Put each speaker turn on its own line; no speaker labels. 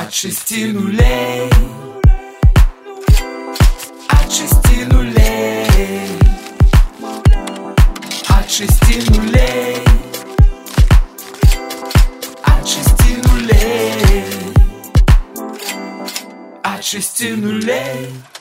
Очисти Очисти нулей Очисти нулей Очисти нулей Очисти нулей